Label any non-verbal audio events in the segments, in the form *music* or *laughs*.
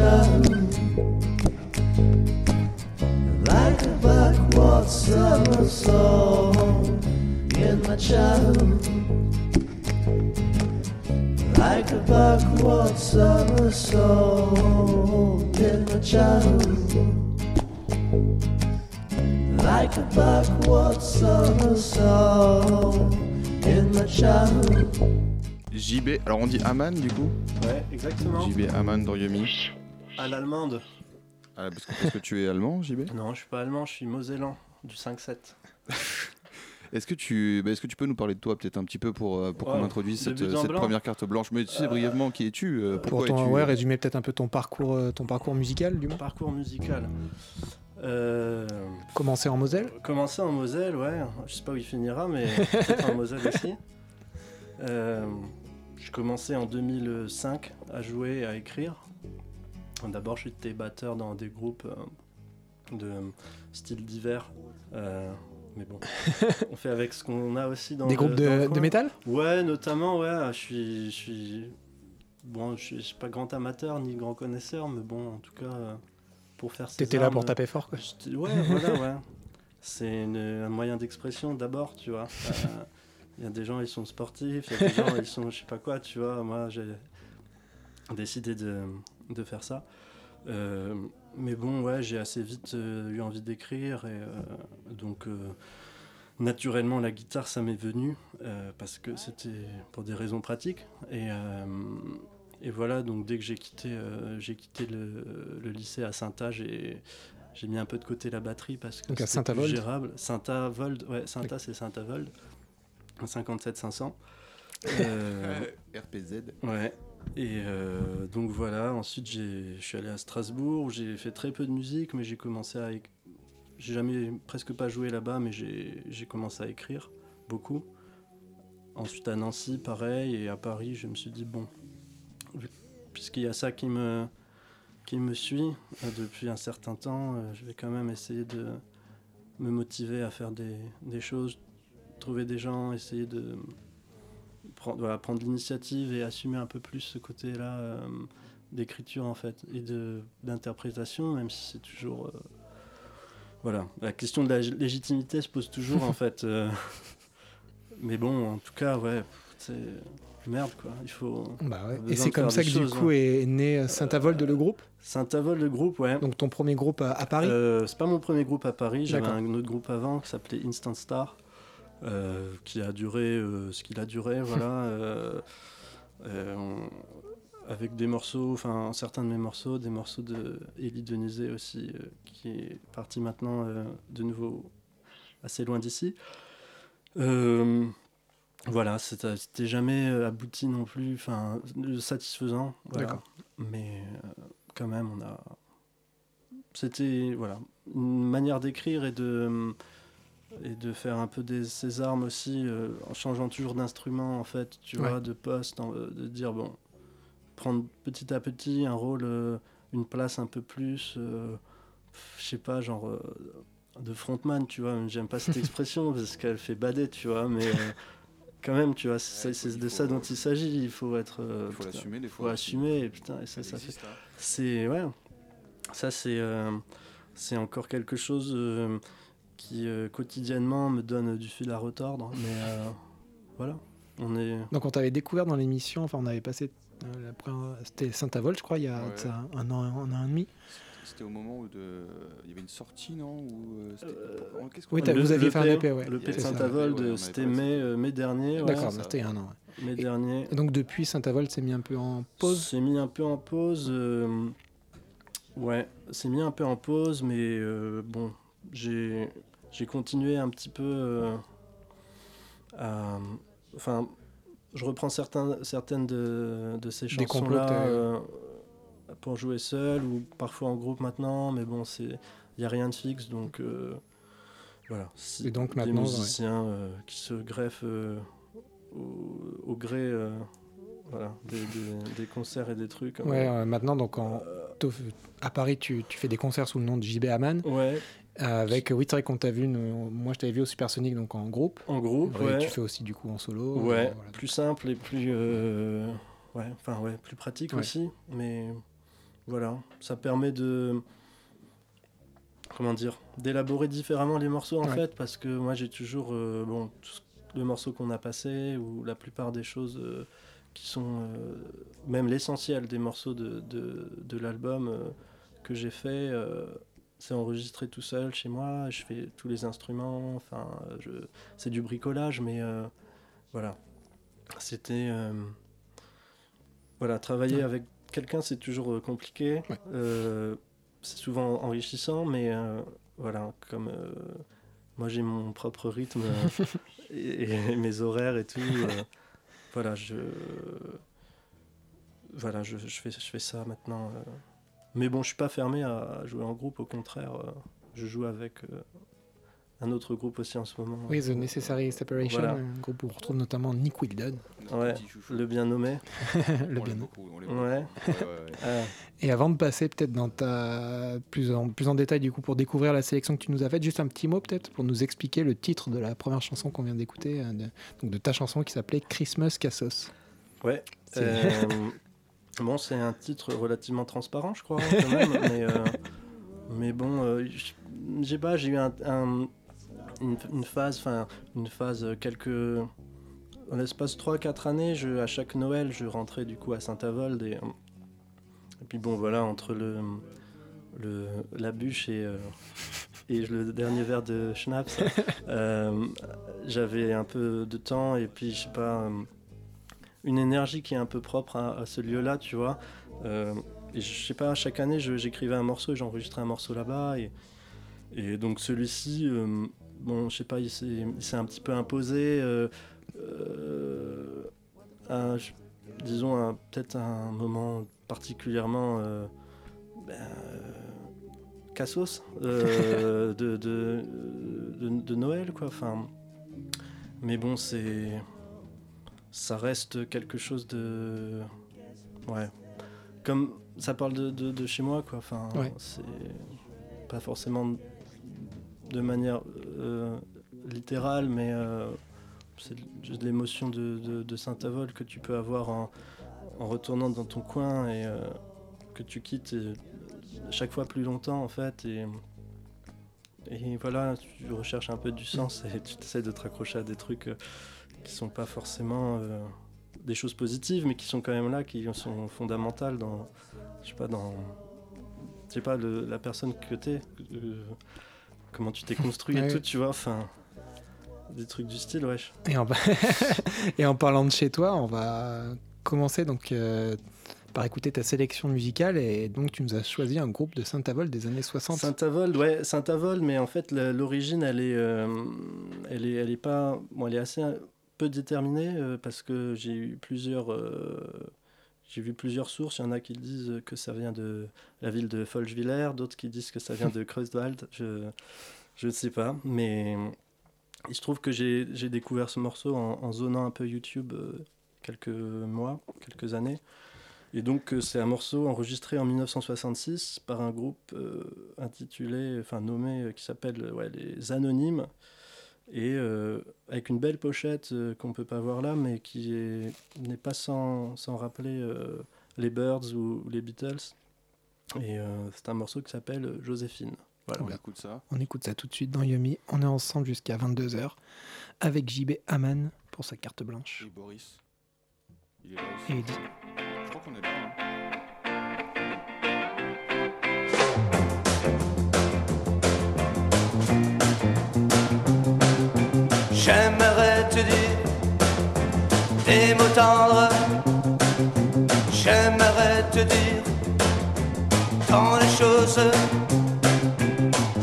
in my childhood. Like a backward summer soul in my childhood. Like a backward summer soul in my childhood. Like a backward summer soul in my childhood. JB, alors on dit Aman du coup Ouais, exactement. JB Aman dans Yumi. À l'allemande. Ah, parce, que, parce que tu es allemand, JB Non, je suis pas allemand, je suis mosellan du 5-7. *laughs* Est-ce que, tu, bah, est-ce que tu peux nous parler de toi peut-être un petit peu pour, euh, pour qu'on introduise cette, première carte blanche Mais tu sais Euh, brièvement qui es-tu euh, Pour Pourquoi ton, es-tu ouais, résumer peut-être un peu ton parcours, euh, ton parcours musical, du moins. Parcours musical. Euh, Commencer en Moselle? commencer en Moselle, ouais. Je sais pas où il finira, mais *laughs* peut-être en Moselle aussi. Euh, je commençais en 2005 à jouer et à écrire. D'abord, j'étais batteur dans des groupes euh, de style divers. Euh, mais bon, *laughs* on fait avec ce qu'on a aussi dans Des le- groupes dans le de, métal? Ouais, notamment, ouais, je suis, je suis, bon, je suis, je pas grand amateur ni grand connaisseur, mais bon, en tout cas, euh, pour faire. T'étais là pour taper fort, quoi. Ouais, voilà, ouais. C'est un moyen d'expression d'abord, tu vois. Euh, Il y a des gens, ils sont sportifs, il y a des gens, ils sont, je sais pas quoi, tu vois. Moi, j'ai décidé de, de faire ça. Euh, mais bon, ouais, j'ai assez vite euh, eu envie d'écrire et euh, donc euh, naturellement la guitare ça m'est venu euh, parce que c'était pour des raisons pratiques. Et, euh, et voilà donc dès que j'ai quitté euh, j'ai quitté le, le lycée à Saint-A j'ai j'ai mis un peu de côté la batterie parce que Donc à c'était plus Saint-Avold. gérable. Saint-Avold ouais Saint-A c'est Saint-Avold. 57 500 *laughs* euh, RPZ. Ouais. Et euh, donc voilà, ensuite je suis allé à Strasbourg, où j'ai fait très peu de musique, mais j'ai commencé à... J'ai jamais, presque pas joué là-bas, mais j'ai commencé à écrire beaucoup. Ensuite à Nancy, pareil, et à Paris, je me suis dit, bon, puisqu'il y a ça qui me, qui me suit euh, depuis un certain temps, euh, je vais quand même essayer de me motiver à faire des, des choses, trouver des gens, essayer de prendre, voilà, prendre l'initiative et assumer un peu plus ce côté-là euh, d'écriture en fait et de d'interprétation, même si c'est toujours euh, voilà la question de la lég- légitimité se pose toujours en *laughs* fait. euh, mais bon, en tout cas, ouais, c'est merde quoi. Il faut Bah ouais. Et c'est comme ça que du coup hein. est né Saint-Avold, le groupe? Saint-Avold le groupe, ouais. Donc ton premier groupe à, à Paris? C'est pas mon premier groupe à Paris, j'avais un autre groupe avant qui s'appelait Instant Star, qui a duré euh, ce qu'il a duré, *laughs* voilà. euh, euh, on- avec des morceaux, enfin certains de mes morceaux, des morceaux de Elie Denisé aussi, euh, qui est parti maintenant euh, de nouveau assez loin d'ici. Euh, voilà, c'était jamais euh, abouti non plus, enfin satisfaisant. Voilà. Mais euh, quand même, on a. C'était voilà une manière d'écrire et de et de faire un peu des, ses armes aussi euh, en changeant toujours d'instrument en fait, tu Ouais. vois, de poste, en- de dire bon, prendre petit à petit un rôle, euh, une place un peu plus, euh, je sais pas, genre euh, de frontman, tu vois. J'aime pas cette *laughs* expression parce qu'elle fait bader, tu vois, mais euh, quand même, tu vois, c'est Ouais, faut- de ça faut- dont il s'agit. Il faut être. euh, Il faut l'assumer des faut fois. assumer, et putain, et ça, Ça ça fait. hein. C'est. Ouais. Ça, c'est. euh, c'est encore quelque chose euh, qui euh, quotidiennement me donne du fil à retordre. Mais euh, *laughs* voilà. On est. Donc on t'avait découvert dans l'émission, enfin on avait passé euh, la première, c'était Saint-Avold, je crois, il y a Ouais. de ça un an, un an et demi. C'était au moment où de... il y avait une sortie, non Ou, c'était- Qu'est-ce qu'on Oui, Le- vous aviez le fait un EP, ouais. Le P de. Saint-Avold, c'était mai, euh, mai dernier. ouais. D'accord, ça. c'était un an. ouais. Mai dernier. Donc depuis Saint-Avold, c'est mis un peu en pause. C'est mis un peu en pause. euh, Ouais, c'est mis un peu en pause, mais euh, bon, j'ai j'ai continué un petit peu euh, à. Enfin, je reprends certains, certaines de, de ces Des chansons-là euh, pour jouer seul ou parfois en groupe maintenant, mais bon, il n'y a rien de fixe, donc euh, voilà. Et donc des maintenant, ouais. musiciens euh, qui se greffent au, au gré voilà, des, des- des concerts et des trucs. Ouais, euh, maintenant donc en, à Paris, tu, tu fais des concerts sous le nom de JB Haman. ouais, avec, oui, c'est vrai qu'on t'a vu, nous- moi je t'avais vu au Supersonic donc en groupe. en groupe, ouais. Tu fais aussi du coup en solo. Ouais, euh, voilà. plus simple et plus euh, ouais, enfin ouais, plus pratique Ouais. aussi, mais voilà, ça permet de comment dire, d'élaborer différemment les morceaux en Ouais. fait parce que moi j'ai toujours euh, bon tout le morceau qu'on a passé ou la plupart des choses euh, qui sont même l'essentiel des morceaux de, de, de l'album que j'ai fait c'est enregistré tout seul chez moi, je fais tous les instruments, enfin je c'est du bricolage mais euh, voilà. C'était. euh, voilà, travailler Ouais. avec quelqu'un, c'est toujours euh, compliqué. Ouais. Euh, c'est souvent enrichissant, mais voilà, comme moi j'ai mon propre rythme *laughs* et, et mes horaires et tout. voilà, je. Voilà, je, je fais, je fais ça maintenant. Mais bon, je suis pas fermé à jouer en groupe, au contraire, euh, je joue avec euh, un autre groupe aussi en ce moment. Oui, The Necessary Separation, Voilà. un groupe où on retrouve notamment Nick Ouais, chouchou. Le bien nommé. *laughs* le On bien beaucoup, on Ouais. beaucoup. Ouais, ouais, ouais. Ah. Et avant de passer peut-être dans ta plus en, plus en détail du coup pour découvrir la sélection que tu nous as faite, juste un petit mot peut-être pour nous expliquer le titre de la première chanson qu'on vient d'écouter, euh, de, donc de ta chanson qui s'appelait Christmas Cassos. Ouais. C'est- Euh, bon, c'est un titre relativement transparent, je crois, quand même. *laughs* mais, euh, mais bon, euh, j'ai pas, j'ai eu un, un- une, une phase, enfin, une phase, euh, quelques. En l'espace 3-4 années, je, à chaque Noël, je rentrais du coup à Saint-Avold. Et, et puis bon, voilà, entre le, le, la bûche et, euh, et le dernier verre de schnapps, *laughs* j'avais un peu de temps et puis, je sais pas. Euh, une énergie qui est un peu propre à, à ce lieu-là, tu vois. Euh, et je sais pas, chaque année, j'écrivais un morceau et j'enregistrais un morceau là-bas. Et, et donc celui-ci, euh, bon, je sais pas, il s'est un petit peu imposé. euh, euh, à, je- disons, peut-être un moment particulièrement. euh, ben, euh, cassos euh, *laughs* de, de, de, de Noël, quoi. Enfin, mais bon, c'est ça reste quelque chose de ouais comme ça parle de, de, de chez moi quoi enfin Ouais. c'est pas forcément de manière euh, littérale mais euh, c'est juste l'émotion de, de, de Saint-Avold que tu peux avoir en, en retournant dans ton coin et euh, que tu quittes chaque fois plus longtemps en fait et et voilà, tu recherches un peu du sens et tu essaies de te raccrocher à des trucs qui sont pas forcément euh, des choses positives, mais qui sont quand même là, qui sont fondamentales dans, je sais pas, dans, je sais pas, le- la personne que t'es, euh, comment tu t'es construit et Ouais. tout, tu vois, enfin, des trucs du style, wesh. Et en, *laughs* et en parlant de chez toi, on va commencer donc euh, par écouter ta sélection musicale et donc tu nous as choisi un groupe de Saint-Avold des années 60. Saint-Avold, ouais, Saint-Avold, mais en fait l'origine, elle est, euh, elle est, elle est pas, bon, elle est assez peu déterminée euh, parce que j'ai eu plusieurs, euh, j'ai vu plusieurs sources. Il y en a qui disent que ça vient de la ville de Folchwiller, d'autres qui disent que ça vient de *laughs* Kreuzwald. Je, je ne sais pas, mais il se trouve que j'ai découvert ce morceau en, en zonant un peu YouTube euh, quelques mois, quelques années. Et donc euh, c'est un morceau enregistré en 1966 par un groupe euh, intitulé, enfin nommé, qui s'appelle ouais, les Anonymes, et euh, avec une belle pochette euh, qu'on peut pas voir là, mais qui est- n'est pas sans, sans rappeler euh, les Birds ou, ou les Beatles. Et euh, c'est un morceau qui s'appelle Joséphine. Voilà. On écoute ça. On écoute ça tout de suite dans Yumi. On est ensemble jusqu'à 22h avec JB Haman pour sa carte blanche. Et Boris. Il est là aussi. Et. Je crois qu'on est là. hein. J'aimerais te dire des mots tendres. J'aimerais te dire tant de choses.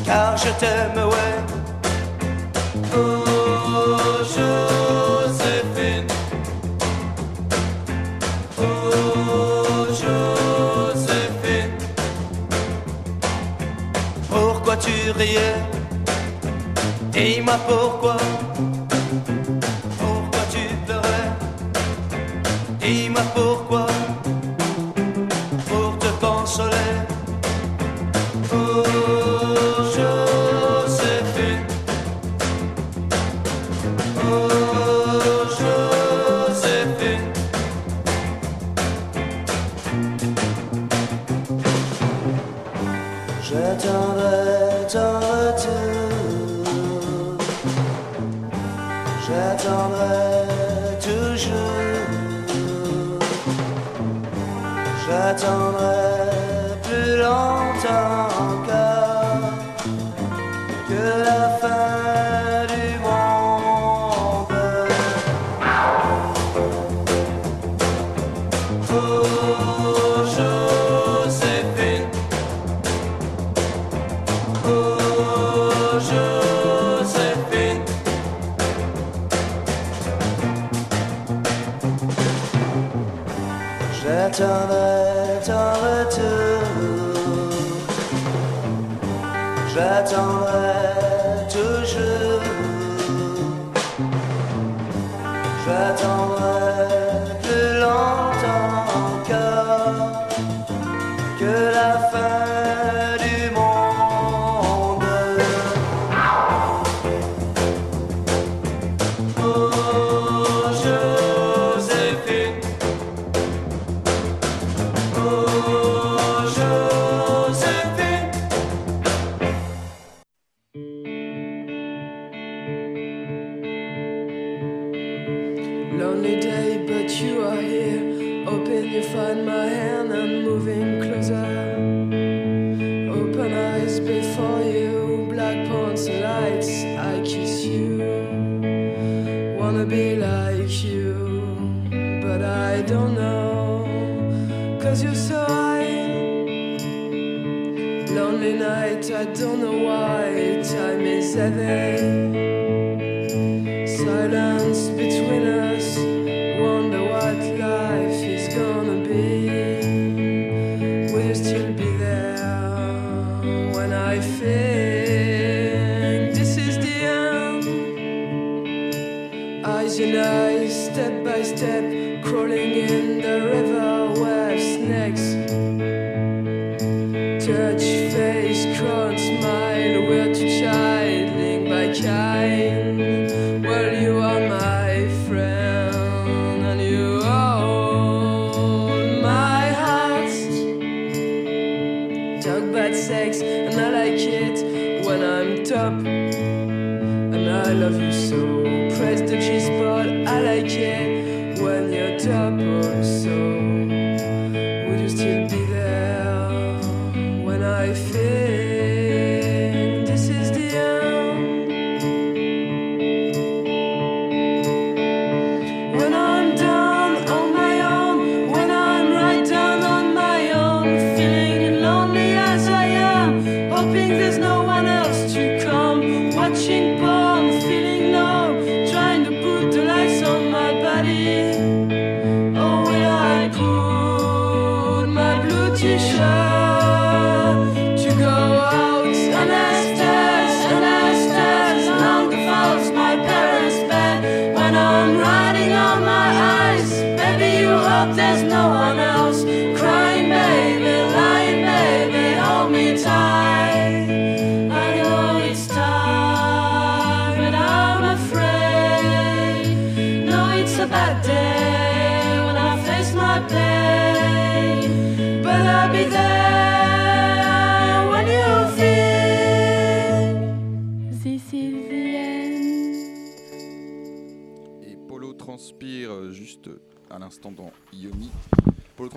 Car je t'aime, ouais. Oh, Joséphine. Oh, Joséphine. Pourquoi tu riais? Dis-moi. Pourquoi J'attendrai ton retour. J'attendrai Talk about sex, and I like it when I'm top. And I love you so. Press the G spot, I like it when you're top oh, also. Would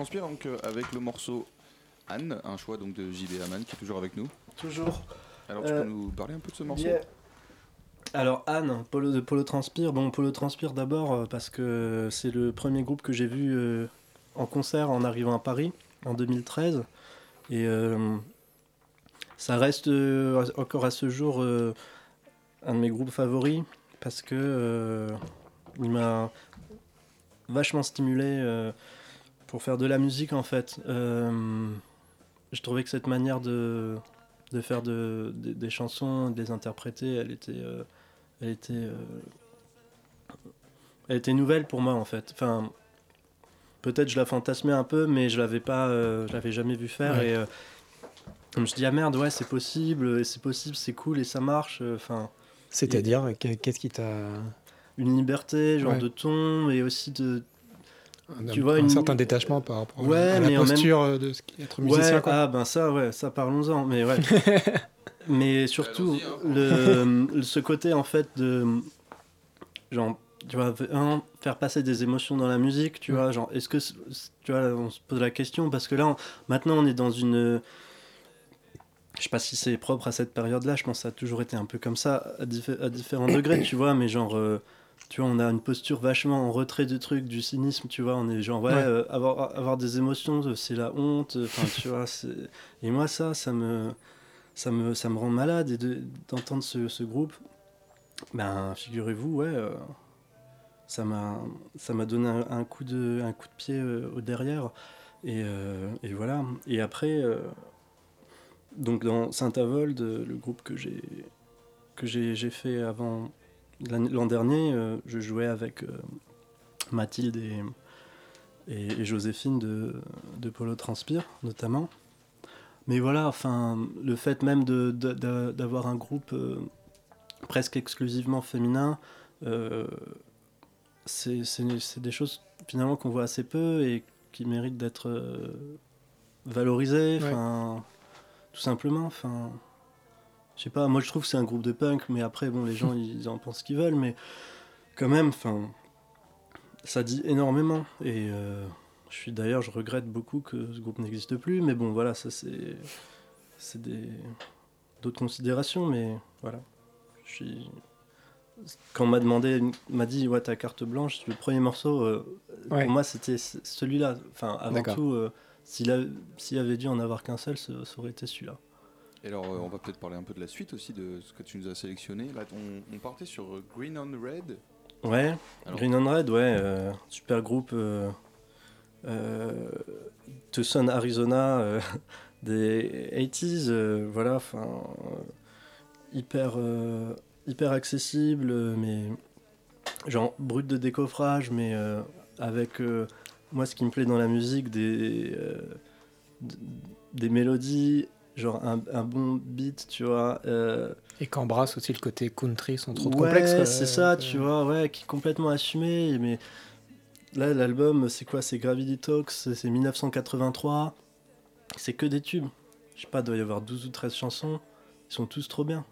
transpire donc euh, avec le morceau Anne, un choix donc de JB Haman qui est toujours avec nous. Toujours. Alors tu Euh, peux nous parler un peu de ce morceau Yeah. Alors Anne, Polo de Polo Transpire. Bon, Polo Transpire d'abord euh, parce que c'est le premier groupe que j'ai vu euh, en concert en arrivant à Paris en 2013. Et euh, ça reste euh, encore à ce jour euh, un de mes groupes favoris parce que euh, il m'a vachement stimulé euh, pour faire de la musique en fait. Euh, je trouvais que cette manière de, de faire de, de- des chansons, de les interpréter, elle était, euh, elle était, euh, elle était nouvelle pour moi en fait. Enfin, peut-être je la fantasmais un peu, mais je l'avais pas, je l'avais jamais vu faire Ouais. et je me dis ah merde ouais c'est possible, et c'est possible, c'est cool et ça marche. Enfin, C'est-à-dire, que- qu'est-ce qui t'a. une liberté, genre Ouais. de ton et aussi de un- Tu vois, un une- certain détachement par rapport Ouais, à la mais en même- posture de ce qu'est être musicien. Ouais, quoi. ah ben ça, ouais, ça parlons-en, mais ouais. *laughs* mais surtout, le, le- ce côté en fait de. Genre, tu vois, un, faire passer des émotions dans la musique, tu Ouais. vois, genre, est-ce que. Tu vois, on se pose la question, parce que là, on- maintenant, on est dans une. Je sais pas si c'est propre à cette période-là, je pense que ça a toujours été un peu comme ça, à, diffé- à différents degrés, tu vois, mais genre. euh, tu vois, on a une posture vachement en retrait du truc, du cynisme, tu vois, on est genre, ouais, Ouais. euh, avoir, avoir des émotions, euh, c'est la honte, euh, enfin, tu vois. Et moi, ça, ça me, ça me, ça me rend malade, et de- d'entendre ce, ce groupe, ben, figurez-vous, ouais, euh, ça m'a ça m'a donné un, un coup de, un coup de pied euh, au derrière, et, et voilà. Et après, donc dans Saint-Avold, le groupe que j'ai que j'ai j'ai fait avant l'an dernier, euh, je jouais avec euh, Mathilde et, et, et Joséphine de, de Polo Transpire, notamment. Mais voilà, enfin, le fait même de- d'avoir un groupe euh, presque exclusivement féminin, c'est c'est- c'est des choses finalement qu'on voit assez peu et qui méritent d'être valorisées, Ouais. tout simplement. Enfin, je sais pas, moi je trouve que c'est un groupe de punk, mais après, bon, les gens ils en pensent ce qu'ils veulent, mais quand même, enfin, ça dit énormément. Et euh, je suis d'ailleurs, je regrette beaucoup que ce groupe n'existe plus, mais bon, voilà, ça c'est c'est des d'autres considérations, mais voilà. Je suis quand on m'a demandé, m'a dit ouais ta carte blanche, le premier morceau, euh, Ouais. pour moi c'était celui-là. Enfin avant tout, euh, s'il a- s'il avait dû en avoir qu'un seul, ça, ça aurait été celui-là. Et alors euh, on va peut-être parler un peu de la suite aussi de ce que tu nous as sélectionné. Là on, on partait sur euh, Green on Red. Ouais, Alors- Green on Red, ouais, euh, super groupe. Euh, euh, Tucson, Arizona, *laughs* des 80s, euh, voilà, enfin, hyper, hyper accessible, mais genre brut de décoffrage, mais avec moi ce qui me plaît dans la musique, des, des mélodies, genre un, un bon beat, tu vois. euh, Et qu'embrasse aussi le côté country sans trop de ouais, complexe. c'est ça, tu vois, ouais, qui est complètement assumé. Mais là, l'album, c'est quoi? C'est Gravity Talks, c'est c'est 1983. C'est que des tubes. Je sais pas, il doit y avoir 12 ou 13 chansons. Ils sont tous trop bien.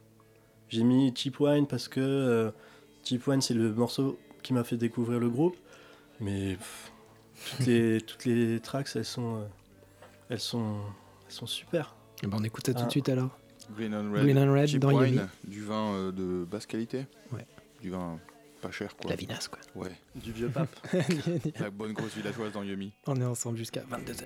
J'ai mis Cheap Wine parce que euh, Cheap Wine, c'est le morceau qui m'a fait découvrir le groupe. Mais pff, toutes, les, *laughs* toutes les tracks, elles sont, euh, elles sont, elles sont super. Ben, on écoute ça tout Ah. de suite alors. Green on Red. Green and Red Cheap dans wine, Yomi. du vin euh, de basse qualité. Ouais. Du vin pas cher quoi. La vinasse quoi. Ouais. Du vieux pape. *laughs* La bonne grosse villageoise dans Yomi. on est ensemble jusqu'à 22h.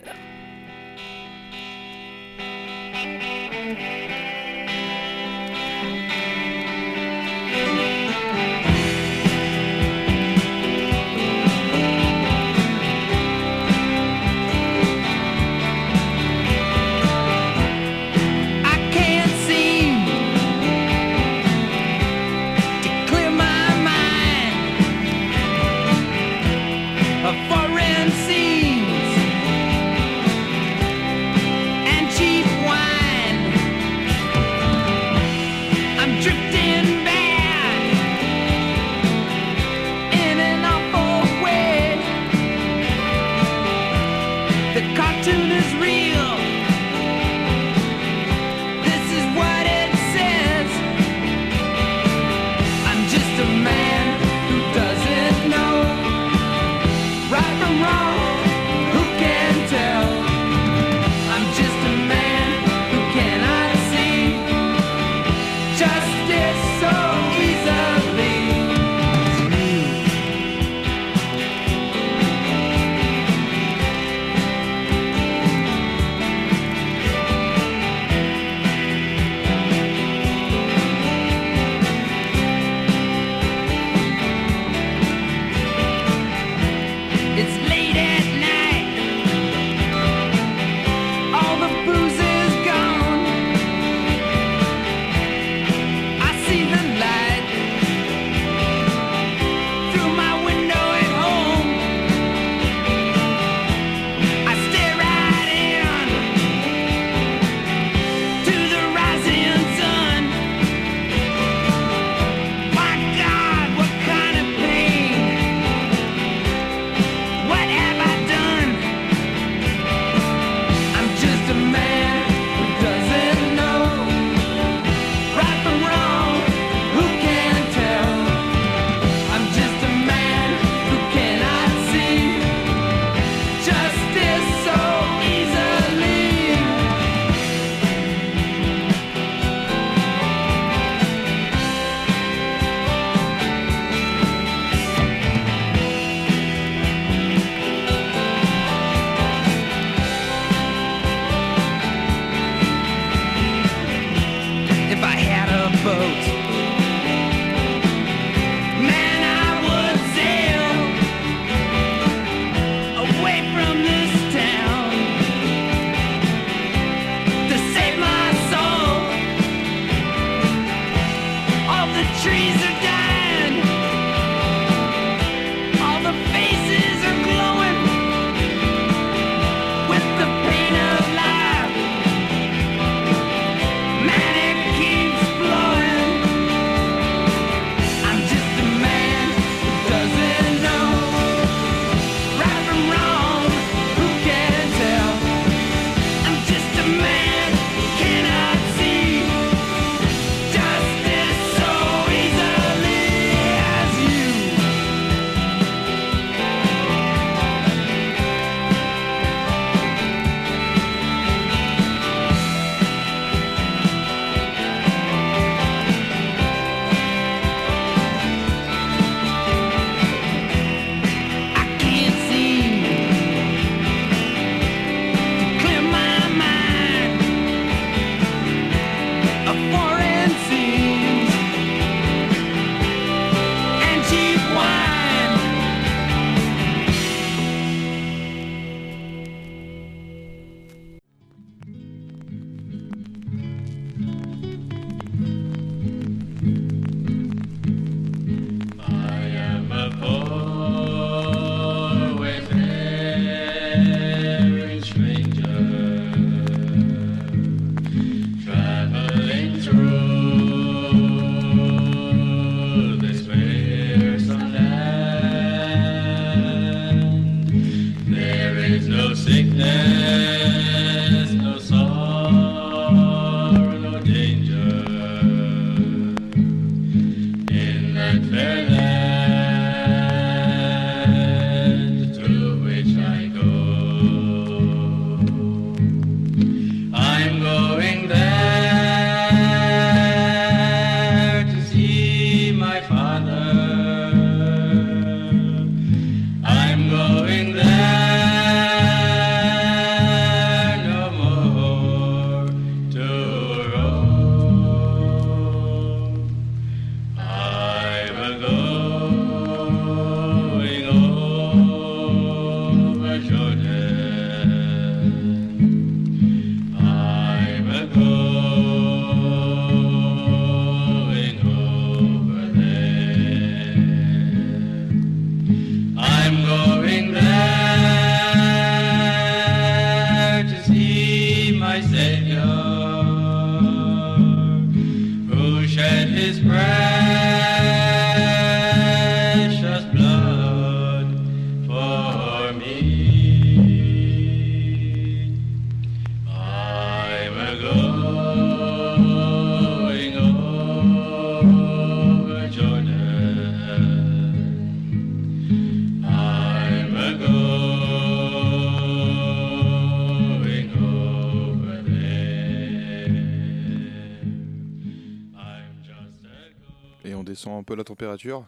Un peu la température.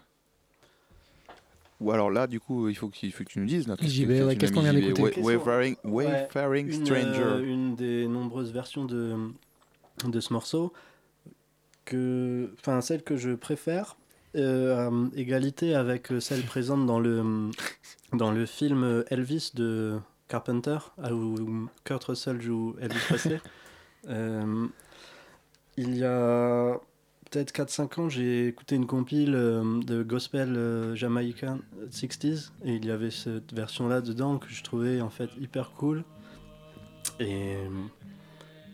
Ou alors là, du coup, il faut, qu'il faut que tu nous dises. JB, ouais, qu'est-ce qu'on vient d'écouter Wa- Qu'est-ce qu'on- Wayfaring, Ouais, Wayfaring une, Stranger. euh, une des nombreuses versions de, de ce morceau, que, enfin celle que je préfère, euh, à égalité avec celle présente dans le, dans le film Elvis de Carpenter, où Kurt Russell joue Elvis Presley. *laughs* Euh, il y a peut-être 4-5 ans, j'ai écouté une compile euh, de gospel euh, jamaïcain 60s et il y avait cette version-là dedans que je trouvais en fait hyper cool. Et,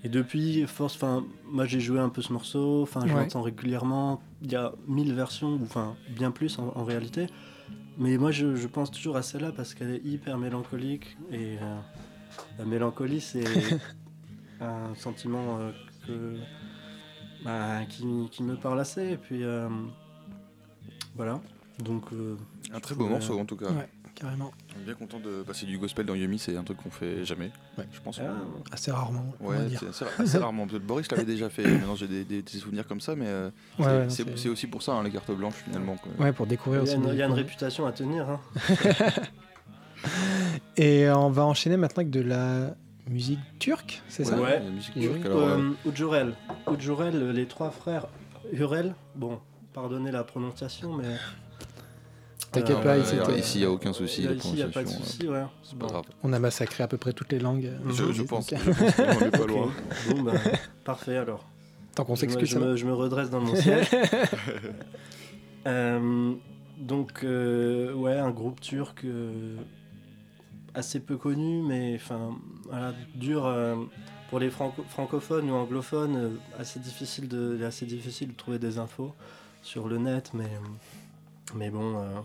et depuis, force, enfin, moi j'ai joué un peu ce morceau, enfin je Ouais. l'entends régulièrement. Il y a 1000 versions, enfin bien plus en, en réalité. Mais moi je, je pense toujours à celle-là parce qu'elle est hyper mélancolique et euh, la mélancolie c'est *laughs* un sentiment euh, que, bah, qui, qui me parle assez. Et puis euh, voilà. Donc euh, Un très beau morceau en tout cas. Ouais, carrément. On est bien content de passer du gospel dans Yumi, c'est un truc qu'on fait jamais, Ouais. je pense. Ah, Assez rarement. Ouais, assez, assez rarement. Peut-être Boris l'avait déjà fait. *laughs* Maintenant, j'ai des, des- des souvenirs comme ça, mais euh, Ouais, c'est- aussi pour ça hein, les cartes blanches finalement. quoi. Ouais, pour découvrir Il y aussi. a une, des- il y a une réputation à tenir. hein. *laughs* Et on va enchaîner maintenant avec de la musique turque, c'est ça Ouais. la musique turque. oui. Alors, euh, Euh, Oudjourel. Oudjourel, les trois frères Hurel. Bon, pardonnez la prononciation, mais. T'inquiète Euh, pas, euh, ici, il n'y a aucun souci. Là, ici, il n'y a pas de prononciation, souci, ouais. euh, C'est pas Bon. grave. On a massacré à peu près toutes les langues. Mhm. Je, je pense, euh, je pense qu'on n'est pas loin. *laughs* Bon, bah, parfait alors. Tant qu'on s'excuse, je, ça va. me, je me redresse dans mon siège. *laughs* Euh, donc, euh, ouais, un groupe turc euh, assez peu connu, mais enfin, dur euh, pour les franco- francophones ou anglophones, euh, assez difficile de, assez difficile de trouver des infos sur le net, mais, mais bon. euh,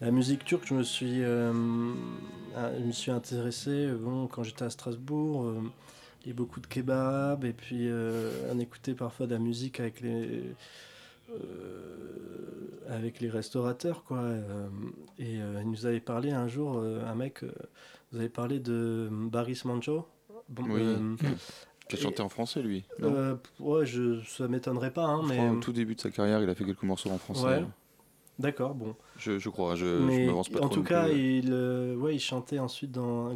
la musique turque, je me suis, ah, je me suis intéressé bon, quand j'étais à Strasbourg. il y a beaucoup de kebab et puis on écoutait parfois de la musique avec les avec les restaurateurs quoi euh, et euh, il nous avait parlé un jour euh, un mec euh, vous avez parlé de Baris Mancho bon, Oui. euh, Qui a chanté en français, lui. euh, ouais je ça m'étonnerait pas hein, Je mais crois, au tout début de sa carrière, il a fait quelques morceaux en français. Ouais. d'accord bon Je, je crois, je, je mais m'avance pas en trop tout cas, il, euh, ouais, il chantait ensuite dans. euh,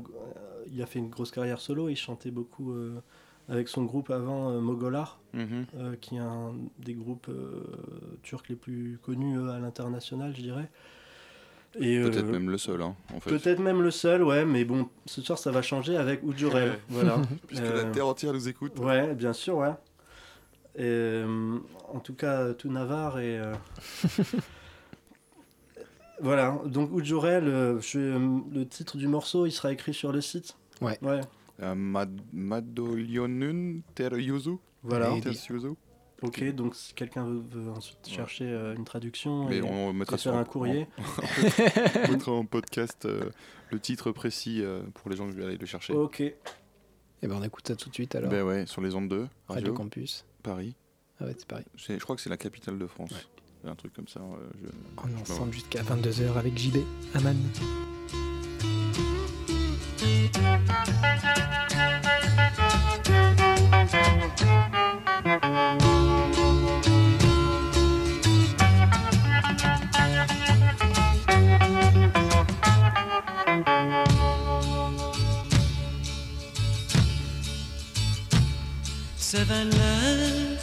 il a fait une grosse carrière solo. Il chantait beaucoup euh, avec son groupe avant, euh, Mogolar, Mhm. euh, qui est un des groupes euh, turcs les plus connus euh, à l'international, je dirais. Euh, Peut-être même le seul, hein, en fait. Peut-être même le seul, ouais, mais bon, ce soir ça va changer avec Oudjorel. Ouais. voilà. *laughs* Puisque Euh, la terre entière nous écoute. Ouais, bien sûr, ouais. Et, euh, en tout cas, tout Navarre et. euh, *laughs* voilà, donc euh, euh, le titre du morceau, il sera écrit sur le site. Ouais. Ouais, Euh, Mad- Madolionun Teryuzu voilà. Ok, donc si quelqu'un veut, veut ensuite Ouais. chercher euh, une traduction Mais et, on mettra et faire sur un courrier. *laughs* On mettra en podcast euh, le titre précis euh, pour les gens qui veulent aller le chercher. Ok. Et ben on écoute ça tout de suite alors. Ben ouais, sur les ondes 2, Radio Radio, Campus. Paris. Ah ouais, c'est pareil. C'est- Je crois que c'est la capitale de France. Un truc comme ça. euh, je- On est je- ensemble jusqu'à 22h avec JB, Aman. Sevenler,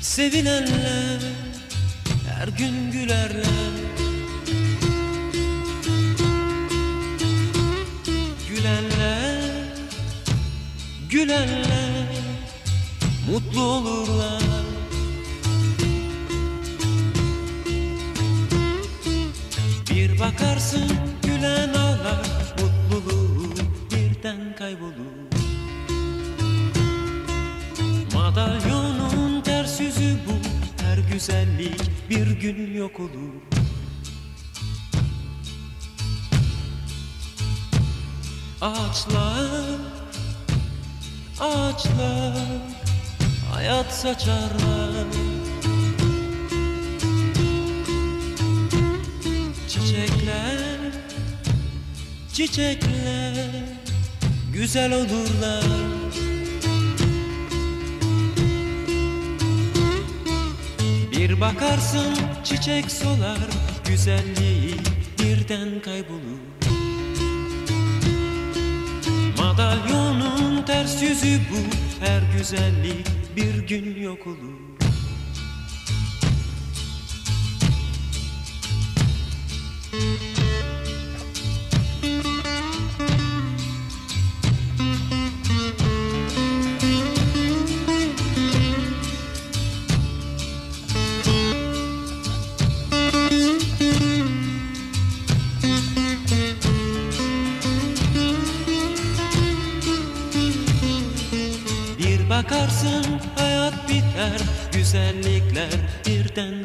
sevilenler her gün gülerler gülenler mutlu olurlar. Bir bakarsın gülen ağlar mutluluğu birden kaybolur. Madalyonun ters yüzü bu Her güzellik bir gün yok olur. Ağaçlar Ağaçlar Hayat saçarlar. Çiçekler Çiçekler Güzel olurlar. Bir bakarsın çiçek solar Güzelliği birden kaybolur Madalyonun ters yüzü bu. Her güzellik bir gün yok olur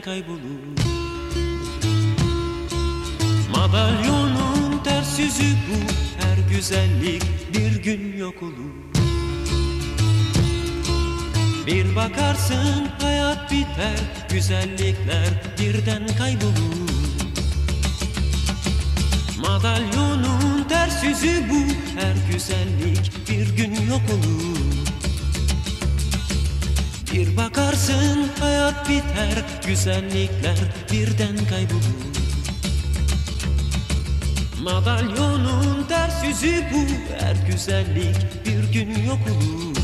kaybolur. Madalyonun ters yüzü bu Her güzellik bir gün yok olur. Bir bakarsın hayat biter Güzellikler birden kaybolur. Madalyonun ters yüzü bu Her güzellik bir gün yok olur Bir bakarsın hayat biter Güzellikler birden kaybolur. Madalyonun ters yüzü bu Her güzellik bir gün yok olur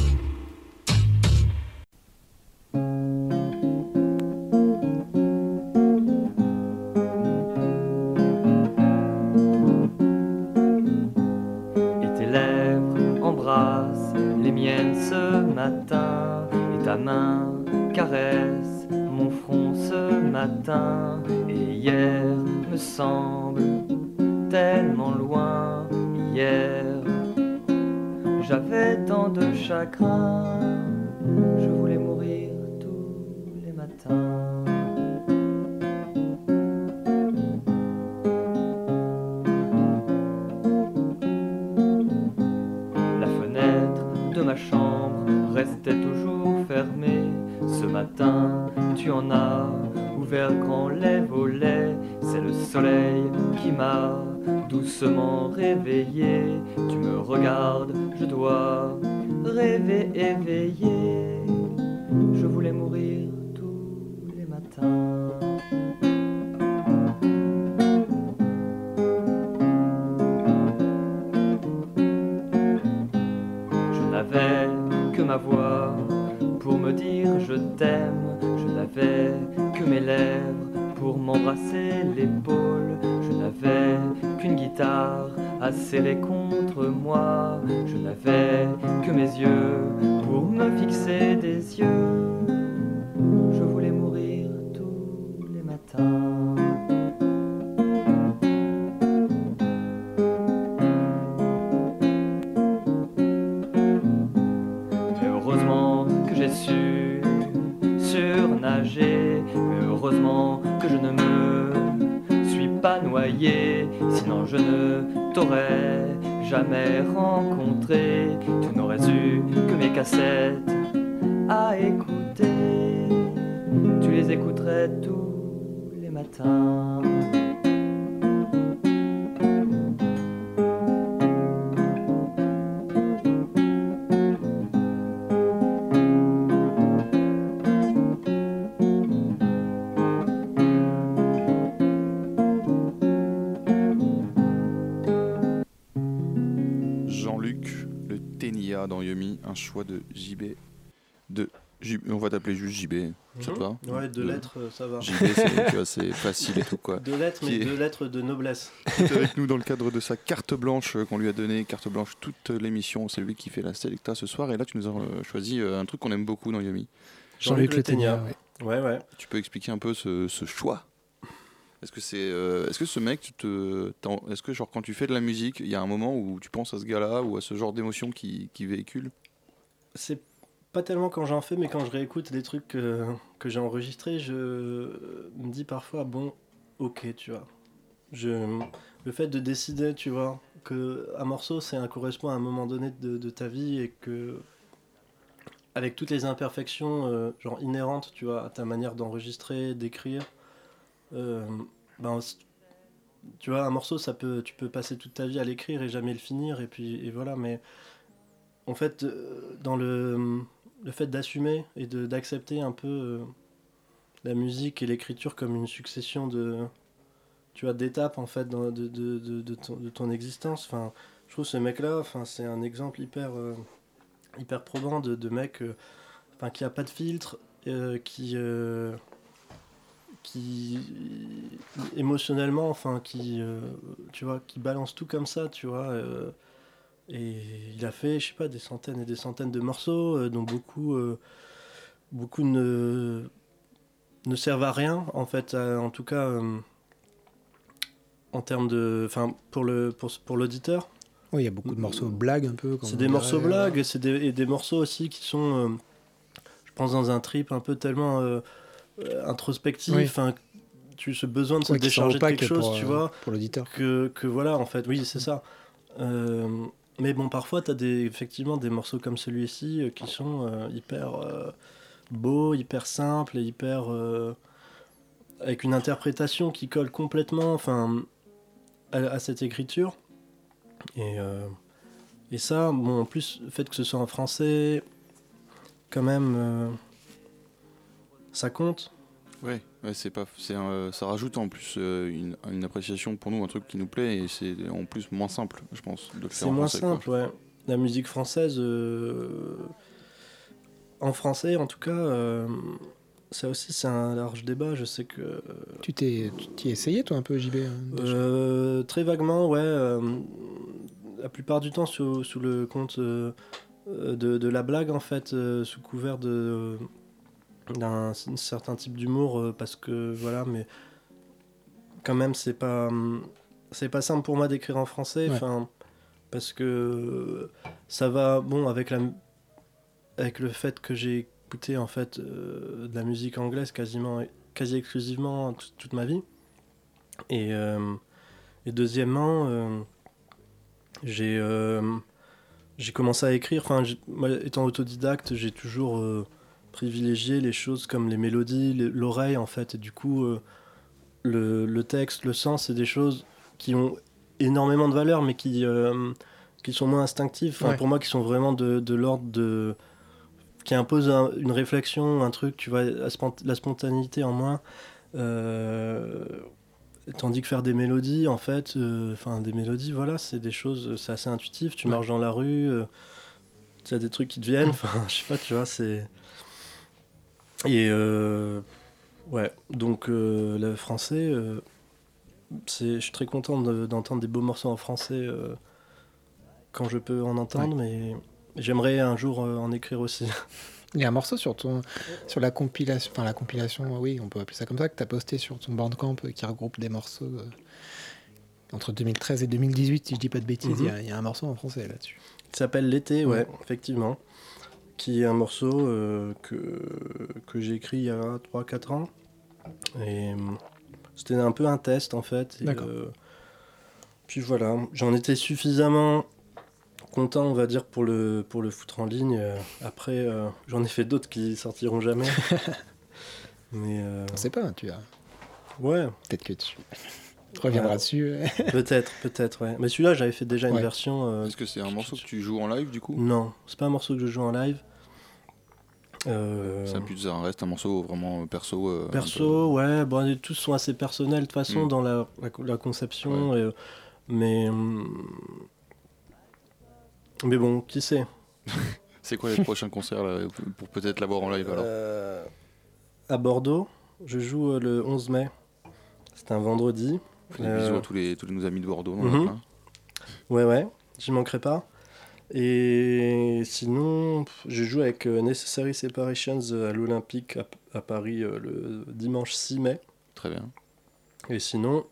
doucement réveillé. Je ne t'aurais jamais rencontré. Tu n'aurais eu que mes cassettes à écouter. Tu les écouterais tous les matins. Un choix de JB. De JB, on va t'appeler juste JB, ça te va Mhm. Ouais, deux De- lettres, euh, ça va. JB, *laughs* c'est facile et tout quoi. Deux lettres, mais est- deux lettres de noblesse. Qui est avec nous dans le cadre de sa carte blanche qu'on lui a donnée, carte blanche toute l'émission. C'est lui qui fait la Selecta ce soir. Et là, tu nous as euh, choisi euh, un truc qu'on aime beaucoup dans Yumi. Jean-Luc Le Ténia, ouais. Ouais, ouais. Tu peux expliquer un peu ce, ce choix? Est-ce que c'est, euh, est-ce que ce mec, tu te, est-ce que genre quand tu fais de la musique, il y a un moment où tu penses à ce gars-là ou à ce genre d'émotion qui, qui véhicule? C'est pas tellement quand j'en fais, mais quand je réécoute des trucs que, que j'ai enregistrés, je me dis parfois, bon, ok, tu vois. Je, le fait de décider, tu vois, que un morceau, c'est un correspond à un moment donné de, ta vie et que, avec toutes les imperfections, euh, genre inhérentes, tu vois, à ta manière d'enregistrer, d'écrire, euh, ben, tu vois, un morceau, ça peut, tu peux passer toute ta vie à l'écrire et jamais le finir, et puis et voilà, mais en fait, euh, dans le, le fait d'assumer et d'accepter un peu euh, la musique et l'écriture comme une succession de tu vois d'étapes en fait de, de, de, ton, de ton existence. Enfin je trouve ce mec là enfin c'est un exemple hyper euh, hyper probant de, mec enfin qui a pas de filtre qui qui émotionnellement enfin qui tu vois qui balance tout comme ça tu vois et il a fait, je sais pas, des centaines et des centaines de morceaux, euh, dont beaucoup, euh, beaucoup ne, ne servent à rien, en fait, à- en tout cas, euh, en termes de. Enfin, pour le pour, pour l'auditeur. Oui, il y a beaucoup de morceaux blagues un peu. C'est des morceaux blagues, et c'est des, et des morceaux aussi qui sont, je pense, dans un trip un peu tellement euh, euh, introspectif, Oui. enfin, tu ce besoin de se Ouais, décharger de quelque chose, pour, tu vois Pour l'auditeur. que, que voilà en fait oui c'est ça Euh, mais bon parfois tu as des, effectivement des morceaux comme celui-ci euh, qui sont euh, hyper euh, beaux hyper simples et hyper avec une interprétation qui colle complètement enfin à, à cette écriture. Et, et ça bon en plus le fait que ce soit en français quand même ça compte Ouais, ouais, c'est pas, c'est un- ça rajoute en plus euh, une, une appréciation pour nous, un truc qui nous plaît et c'est en plus moins simple, je pense, de le faire C'est moins français, quoi. simple, ouais. La musique française, euh, en français en tout cas, euh, ça aussi c'est un large débat. Je sais que euh, Tu t'es, tu t'y es essayé toi un peu JB hein, déjà? Euh, très vaguement, ouais. euh, la plupart du temps sous, sous le compte euh, euh, de, de la blague en fait, euh, sous couvert de d'un certain type d'humour, euh, parce que voilà, mais quand même c'est pas hum, c'est pas simple pour moi d'écrire en français, Ouais. enfin parce que ça va bon avec la avec le fait que j'ai écouté en fait euh, de la musique anglaise quasiment quasi exclusivement toute- toute ma vie et, euh, et deuxièmement euh, j'ai euh, j'ai commencé à écrire enfin étant autodidacte j'ai toujours privilégié les choses comme les mélodies l'oreille en fait. Et du coup euh, le, le texte le sens c'est des choses qui ont énormément de valeur mais qui euh, qui sont moins instinctives. Enfin, Ouais. pour moi qui sont vraiment de, de l'ordre de qui imposent un- une réflexion un truc tu vois la, spont- la spontanéité en moins. Euh, tandis que faire des mélodies en fait enfin des mélodies voilà c'est des choses c'est assez intuitif. Tu Ouais. marches dans la rue tu as des trucs qui te viennent. Enfin je sais pas tu vois c'est et euh, ouais donc euh, le français euh, c'est je suis très content de- d'entendre des beaux morceaux en français quand je peux en entendre mais j'aimerais un jour en écrire aussi Il y a un morceau sur ton sur la compilation, enfin la compilation, oui, on peut appeler ça comme ça, que tu as posté sur ton Bandcamp qui regroupe des morceaux euh, entre 2013 et 2018, si je dis pas de bêtises. Il y a- il y, a un morceau en français là-dessus. qui s'appelle L'été, ouais, effectivement. Qui est un morceau euh, que, que j'ai écrit il y a 3-4 ans. Et euh, C'était un peu un test en fait. et, D'accord. euh, puis voilà, j'en étais suffisamment content, on va dire, pour le, pour le foutre en ligne. Après, euh, j'en ai fait d'autres qui sortiront jamais. *laughs* Mais euh, On sait pas, tu as. ouais, Peut-être que tu reviendras Ouais. dessus. *laughs* peut-être, peut-être, ouais. Mais celui-là, j'avais fait déjà une version. euh, Est-ce que c'est un morceau que tu joues en live du coup? Non, c'est pas un morceau que je joue en live. Euh, Ça un reste un morceau vraiment euh, perso. euh, peu- Perso, ouais, bon, tous sont assez personnels de toute façon Mm. dans la, la, la conception. et, euh, mais, mais bon, qui sait *laughs* C'est quoi les prochains concerts là, pour peut-être l'avoir en live alors Euh, À Bordeaux, je joue le 11 mai. C'est un vendredi. Des bisous à tous les, tous nos amis de Bordeaux. Mhm. plein. Ouais, ouais, j'y manquerai pas. Et sinon, je joue avec euh, Necessary Separations euh, à l'Olympique à, à Paris euh, le dimanche 6 mai. Très bien. Et sinon,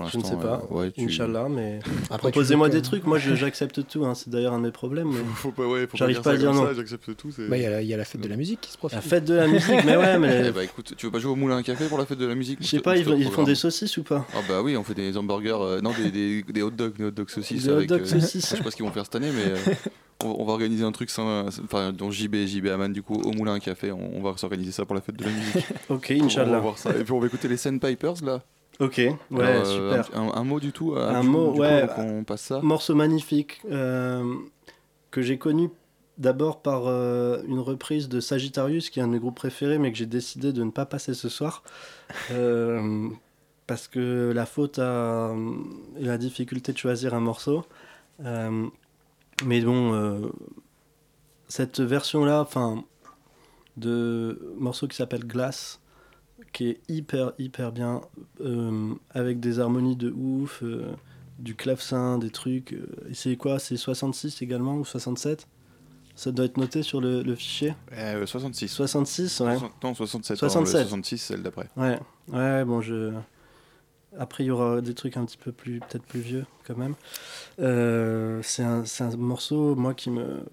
Pour je ne sais pas, euh, ouais, tu... Inch'Allah, mais proposez-moi des trucs. Moi, j'accepte tout. hein, C'est d'ailleurs un de mes problèmes. mais- *laughs* Faut pas, ouais, faut J'arrive pas à dire non. J'accepte tout. Bah, il y, a la- il y a la fête de la musique qui se profile. La fête de la musique, mais ouais, mais *laughs* Eh bah écoute, tu veux pas jouer au moulin à café pour la fête de la musique je sais pas, ils, ils font des saucisses ou pas Ah bah oui, on fait des hamburgers, euh, non des, des, des hot dogs, des hot dogs saucisses. Des hot dogs euh, saucisses. Je sais pas ce qu'ils vont faire cette année, mais euh, *laughs* on, va organiser un truc sans, enfin dont JB, JB Aman du coup au moulin à café. On, on va s'organiser ça pour la fête de la musique. Ok, On va Inch'Allah. voir ça. Et puis on va écouter les Sandpipers là. Ok, ouais, Alors, euh, super. Un, mot du tout. euh, Un du- mot, du ouais. qu'on passe ça. Morceau magnifique euh, que j'ai connu d'abord par euh, une reprise de Sagittarius, qui est un de mes groupes préférés, mais que j'ai décidé de ne pas passer ce soir. *laughs* Euh, parce que la faute à et la difficulté de choisir un morceau. Euh, mais bon, euh, cette version-là, enfin, de morceau qui s'appelle Glace, qui est hyper, hyper bien, euh, avec des harmonies de ouf, euh, du clavecin, des trucs. euh, et c'est quoi C'est 66 également ou 67 Ça doit être noté sur le, le fichier? Euh, 66. 66, ouais. Non, 67. 67. pardon, le 66, celle d'après. Ouais, ouais, bon, je. Après, il y aura des trucs un petit peu plus, peut-être plus vieux, quand même. C'est un, c'est un morceau, moi, qui me.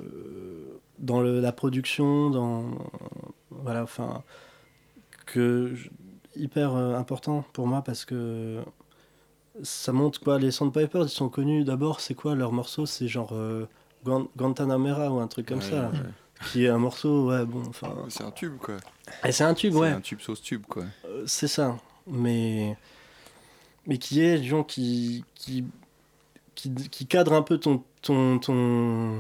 Dans le- la production, dans. Voilà, enfin. Hyper euh, important pour moi parce que. Ça montre quoi Les Sandpipers, ils sont connus d'abord, c'est quoi leur morceau? C'est genre. euh, Guan- Guantanamera ou un truc comme Ouais, ça, ouais. qui est un morceau, ouais, bon, enfin. C'est un tube quoi. Et c'est un tube, ouais. un tube sauce tube quoi. Euh, c'est ça. Mais, mais qui est, disons, qui, qui, qui, qui cadre un peu ton, ton, ton,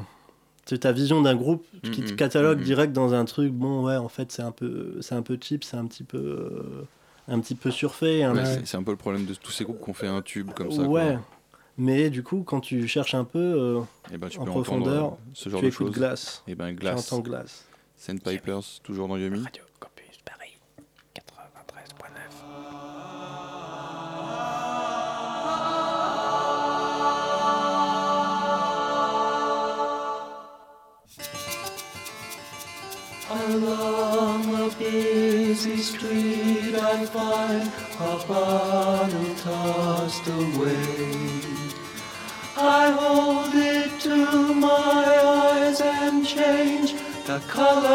c'est ta vision d'un groupe, qui te catalogue direct dans un truc. Bon, ouais, en fait, c'est un peu, c'est un peu cheap, c'est un petit peu, euh, un petit peu surfait. Ouais, petit- c'est- un peu le problème de tous ces groupes qu'on fait un tube comme ça. ouais. Mais du coup, quand tu cherches un peu euh, Et ben tu En peux profondeur, euh, ce genre tu de écoutes choses. glace. Et ben Tu glace. entends glace. Sandpipers, toujours dans Yumi. Radio Along a busy street I find a bottle tossed away. I hold it to my eyes and change the color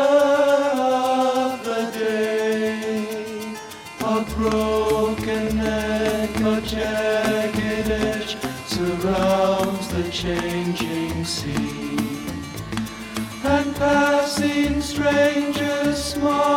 of the day. A broken neck, a jagged edge surrounds the changing sea and passing strangers more.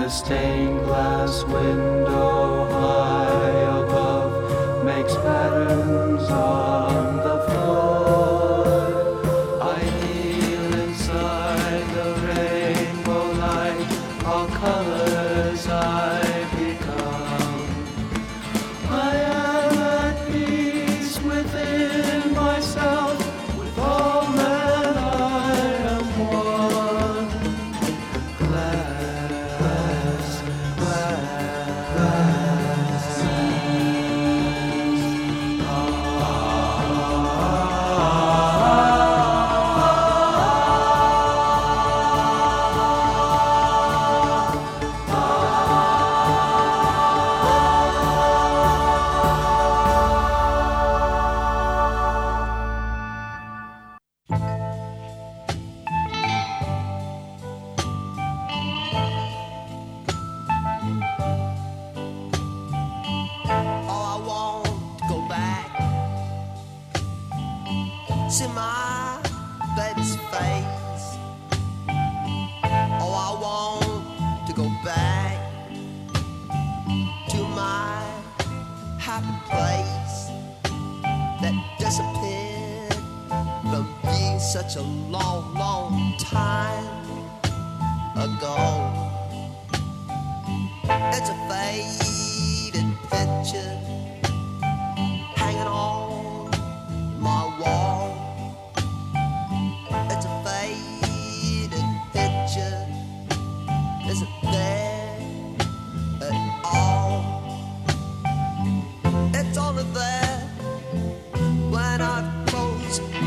The stained glass window high above makes patterns on the floor.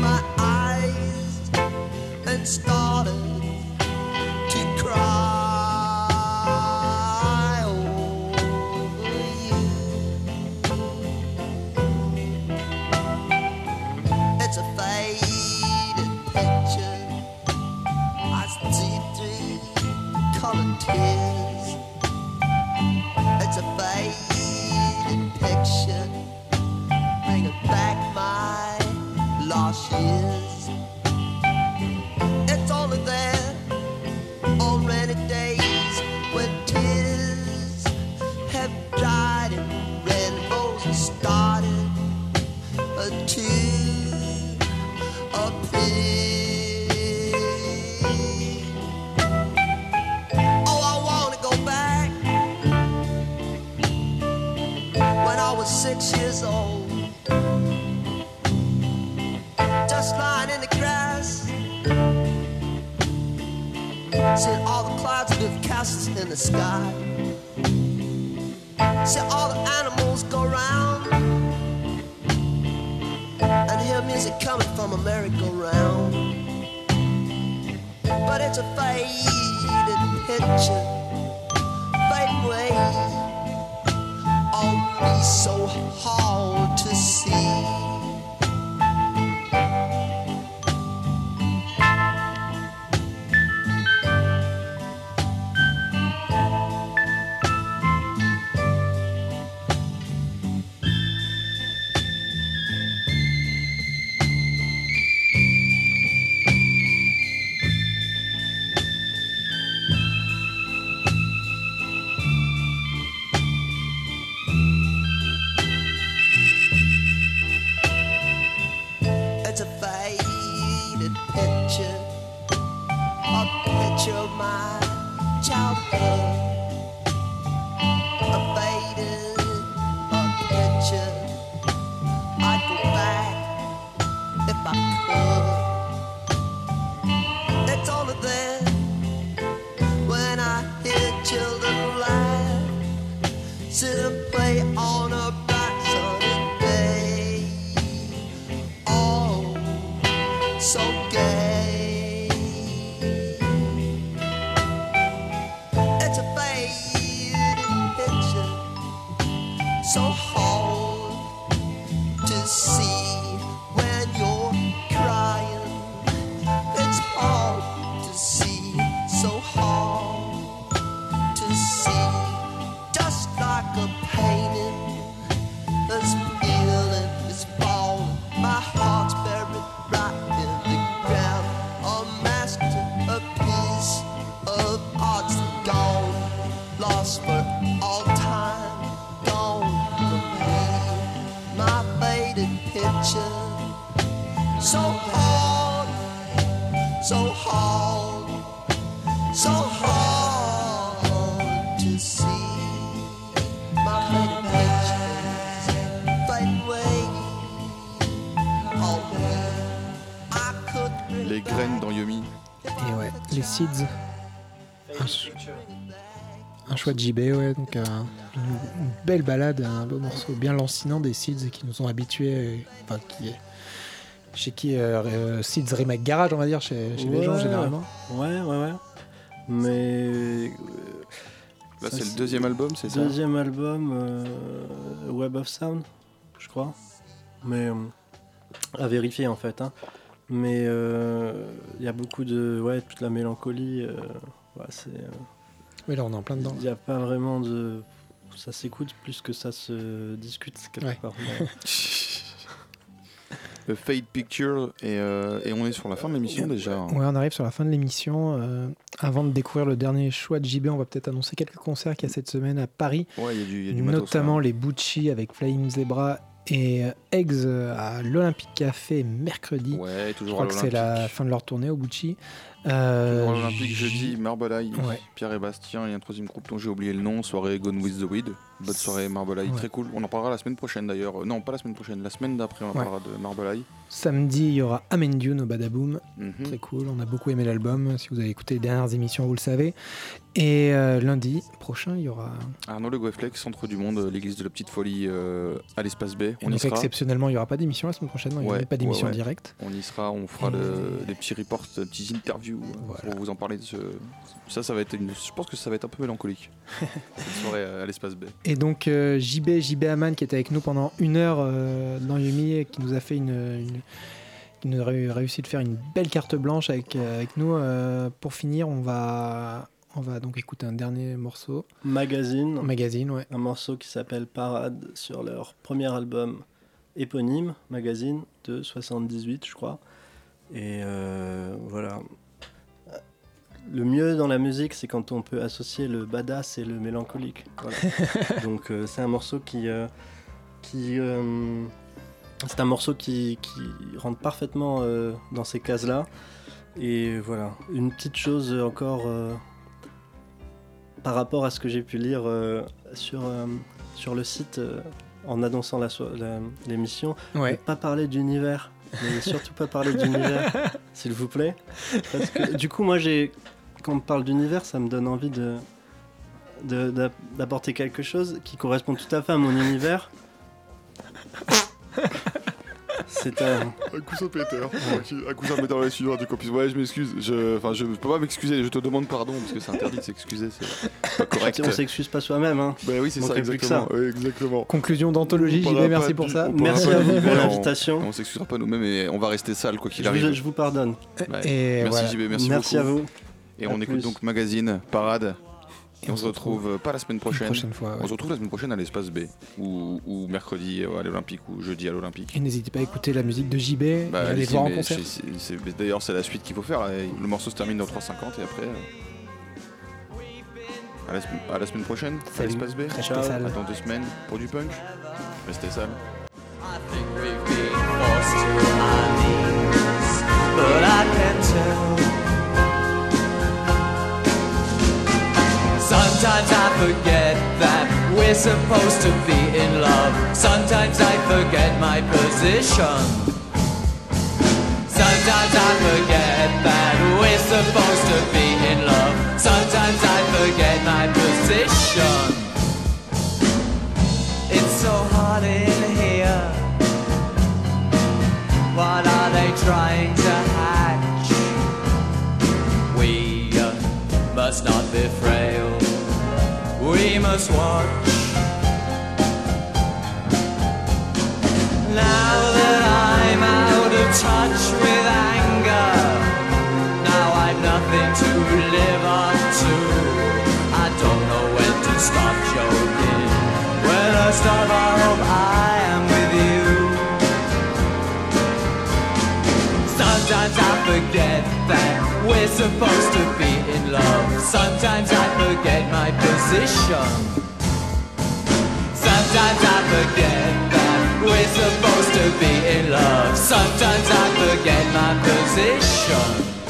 my eyes and stars. Les graines dans Yomi. Et ouais, les Seeds. Un, ch- un choix de JB, ouais, donc un- une, une belle balade, un beau morceau bien lancinant des Seeds qui nous ont habitués, euh, enfin qui est chez qui euh, euh, Seeds remake garage, on va dire, chez, chez les gens généralement. Ouais, ouais, ouais. Mais. euh, Là, c'est le deuxième album, c'est ça? Deuxième album, euh, Web of Sound, je crois. Mais. euh, à vérifier en fait. hein. Mais euh, il y a beaucoup de. Ouais, toute la mélancolie. euh, ouais, c'est. euh, Oui, là on est en plein dedans. Il n'y a pas vraiment de. Ça s'écoute plus que ça se discute quelque Ouais. part. mais- *laughs* Le Fade Picture, et, euh, et on est sur la fin de l'émission déjà. hein. Ouais, on arrive sur la fin de l'émission. euh, avant de découvrir le dernier choix de JB, on va peut-être annoncer quelques concerts qu'il y a cette semaine à Paris. Ouais, il y a du, y a du matos, notamment là. les Bucci avec Flying Zebra et euh, Eggs euh, à l'Olympique Café mercredi. Ouais, Je toujours crois à que c'est la fin de leur tournée au Bucci. Euh, jeudi, Marble Eye, Ouais. Pierre et Bastien, a un troisième groupe dont j'ai oublié le nom, soirée Gone with the Weed. Bonne soirée Marble Eye, Ouais. très cool. On en parlera la semaine prochaine d'ailleurs. Euh, Non, pas la semaine prochaine, la semaine d'après on en Ouais. parlera de Marble Eye. Samedi, il y aura Amen Dune au Badaboom. Mhm. Très cool. On a beaucoup aimé l'album. Si vous avez écouté les dernières émissions, vous le savez. Et euh, lundi prochain, il y aura. Arnaud Le Goeffleck, Centre du Monde, l'église de la Petite Folie euh, à l'espace B. Et On y sera. exceptionnellement, il n'y aura pas d'émission la semaine prochaine. Il n'y aura pas d'émission ouais, ouais. en direct. On y sera, on fera Et- le- des petits reports, des petites interviews euh, Voilà. pour vous en parler de ce. Ça, ça va être une. Je pense que ça va être un peu mélancolique. *laughs* Cette soirée à l'espace B. Et donc euh, JB, JB Aman qui était avec nous pendant une heure euh, dans Yumi et qui nous a fait une, une- qui nous a ré- réussi de faire une belle carte blanche avec, avec nous. Euh, pour finir, on va, on va donc écouter un dernier morceau. Magazine, Magazine, ouais. un morceau qui s'appelle Parade sur leur premier album éponyme, Magazine, de 78, je crois. Et euh, voilà. Le mieux dans la musique, c'est quand on peut associer le badass et le mélancolique. Voilà. *laughs* Donc euh, c'est un morceau qui... euh, qui euh, c'est un morceau qui, qui rentre parfaitement euh, dans ces cases-là. Et voilà, une petite chose encore euh, par rapport à ce que j'ai pu lire euh, sur, euh, sur le site euh, en annonçant la la- l'émission. Ouais. Ne pas parler d'univers, mais surtout pas parler d'univers, *laughs* s'il vous plaît. Parce que du coup, moi, j'ai quand on me parle d'univers, ça me donne envie de de- d'a- d'apporter quelque chose qui correspond tout à fait à mon univers. *laughs* C'est un... Un cousin Peter. Un cousin Peter dans les studios du copie. Ouais, je m'excuse. Je, enfin, je peux pas m'excuser. Je te demande pardon parce que c'est interdit de s'excuser. C'est pas correct. On s'excuse pas soi-même. Hein. Bah oui, c'est ça, manquerait plus que exactement. ça. Exactement. Conclusion d'anthologie, JB, merci pour ça. Merci à vous pour univers, on- l'invitation. On s'excusera pas nous-mêmes et on va rester sale quoi qu'il Je arrive. vous, je vous pardonne. Ouais. Et Merci voilà. JB, merci, Merci, beaucoup. à vous. Et À on écoute donc Magazine, Parade. Et on se retrouve euh, pas la semaine prochaine. prochaine fois. ouais. On se retrouve la semaine prochaine à l'espace B. Ou, ou mercredi euh, à l'Olympique ou jeudi à l'Olympique. Et n'hésitez pas à écouter la musique de JB et Bah, allez-y, voir en concert. D'ailleurs, c'est la suite qu'il faut faire. Le morceau se termine dans 3.50 et après. euh, À la, semaine- à la semaine prochaine, à l'espace B. Restez Ciao. À dans deux semaines pour du punk. Restez sales. I think we've been forced to our knees, but I can tell. Forget that we're supposed to be in love. Sometimes I forget my position. Sometimes I forget that we're supposed to be in love. Sometimes I forget my position. It's so hot in here. What are they trying to hatch? We uh, must not be frail. We must watch. Now that I'm out of touch with anger, now I've nothing to live up to. I don't know when to stop joking. When I start, I hope I am with you. Sometimes I forget that we're supposed to be love. Sometimes I forget my position. Sometimes I forget that we're supposed to be in love. Sometimes I forget my position.